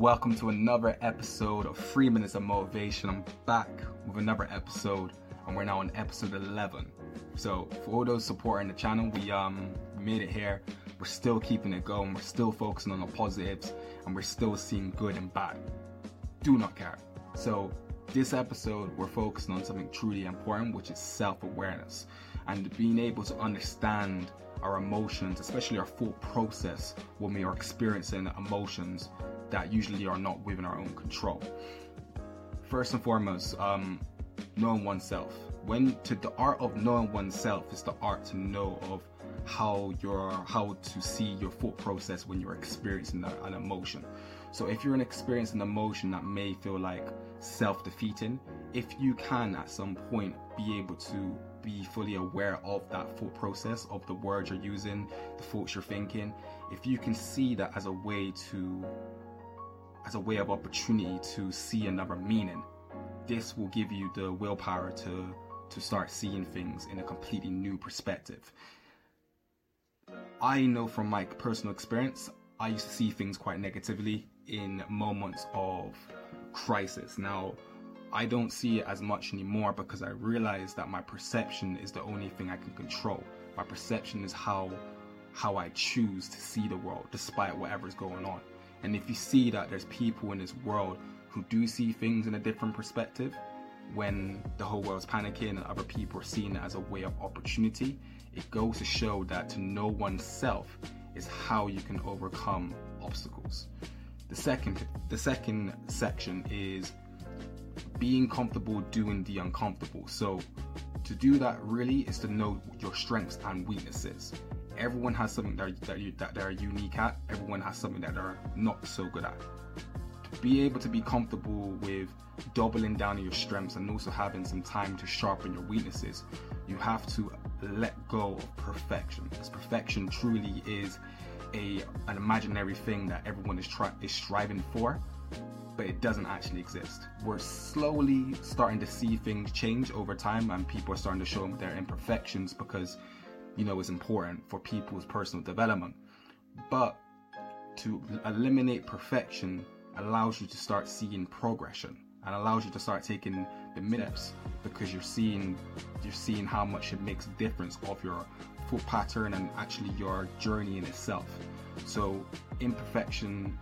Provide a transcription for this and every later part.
Welcome to another episode of Three Minutes of Motivation. I'm back with another episode, and we're now on episode 11. So, for all those supporting the channel, we um made it here. We're still keeping it going. We're still focusing on the positives, and we're still seeing good and bad. Do not care. So, this episode, we're focusing on something truly important, which is self awareness and being able to understand our emotions, especially our thought process when we are experiencing emotions that usually are not within our own control. First and foremost, um, knowing oneself. When to the art of knowing oneself is the art to know of how your how to see your thought process when you're experiencing an emotion. So if you're experiencing an emotion that may feel like self-defeating, if you can at some point be able to be fully aware of that thought process, of the words you're using, the thoughts you're thinking, if you can see that as a way to as a way of opportunity to see another meaning, this will give you the willpower to to start seeing things in a completely new perspective. I know from my personal experience, I used to see things quite negatively in moments of crisis. Now, I don't see it as much anymore because I realize that my perception is the only thing I can control. My perception is how how I choose to see the world despite whatever's going on. And if you see that there's people in this world who do see things in a different perspective, when the whole world's panicking and other people are seeing it as a way of opportunity, it goes to show that to know oneself is how you can overcome obstacles. The second the second section is being comfortable doing the uncomfortable. So to do that really is to know your strengths and weaknesses everyone has something that, that, you, that they're unique at. Everyone has something that they're not so good at. To be able to be comfortable with doubling down on your strengths and also having some time to sharpen your weaknesses, you have to let go of perfection. Because perfection truly is a an imaginary thing that everyone is try, is striving for, but it doesn't actually exist. We're slowly starting to see things change over time, and people are starting to show their imperfections because you know, it's important for people's personal development. But to eliminate perfection allows you to start seeing progression and allows you to start taking the steps because you're seeing you're seeing how much it makes a difference of your foot pattern and actually your journey in itself. So imperfection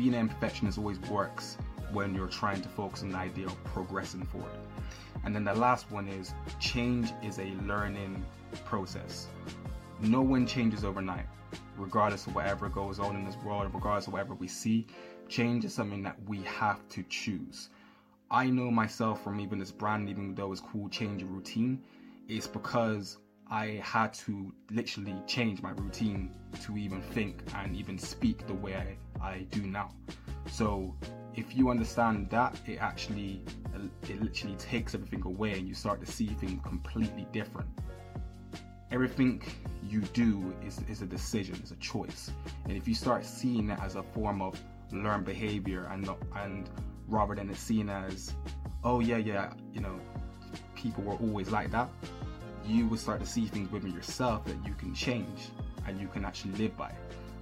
being an imperfectionist always works when you're trying to focus on the idea of progressing forward. And then the last one is change is a learning process. No one changes overnight, regardless of whatever goes on in this world, regardless of whatever we see. Change is something that we have to choose. I know myself from even this brand, even though it's called Change Routine, it's because I had to literally change my routine to even think and even speak the way I, I do now. So if you understand that, it actually it literally takes everything away and you start to see things completely different. Everything you do is, is a decision, is a choice. And if you start seeing it as a form of learned behavior and and rather than it seen as, oh yeah, yeah, you know, people were always like that, you will start to see things within yourself that you can change and you can actually live by.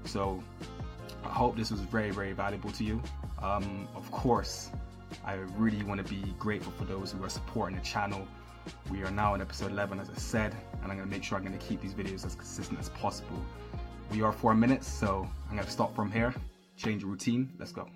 So I hope this was very, very valuable to you. Um, of course, I really want to be grateful for those who are supporting the channel. We are now in episode 11, as I said, and I'm going to make sure I'm going to keep these videos as consistent as possible. We are four minutes, so I'm going to stop from here, change routine. Let's go.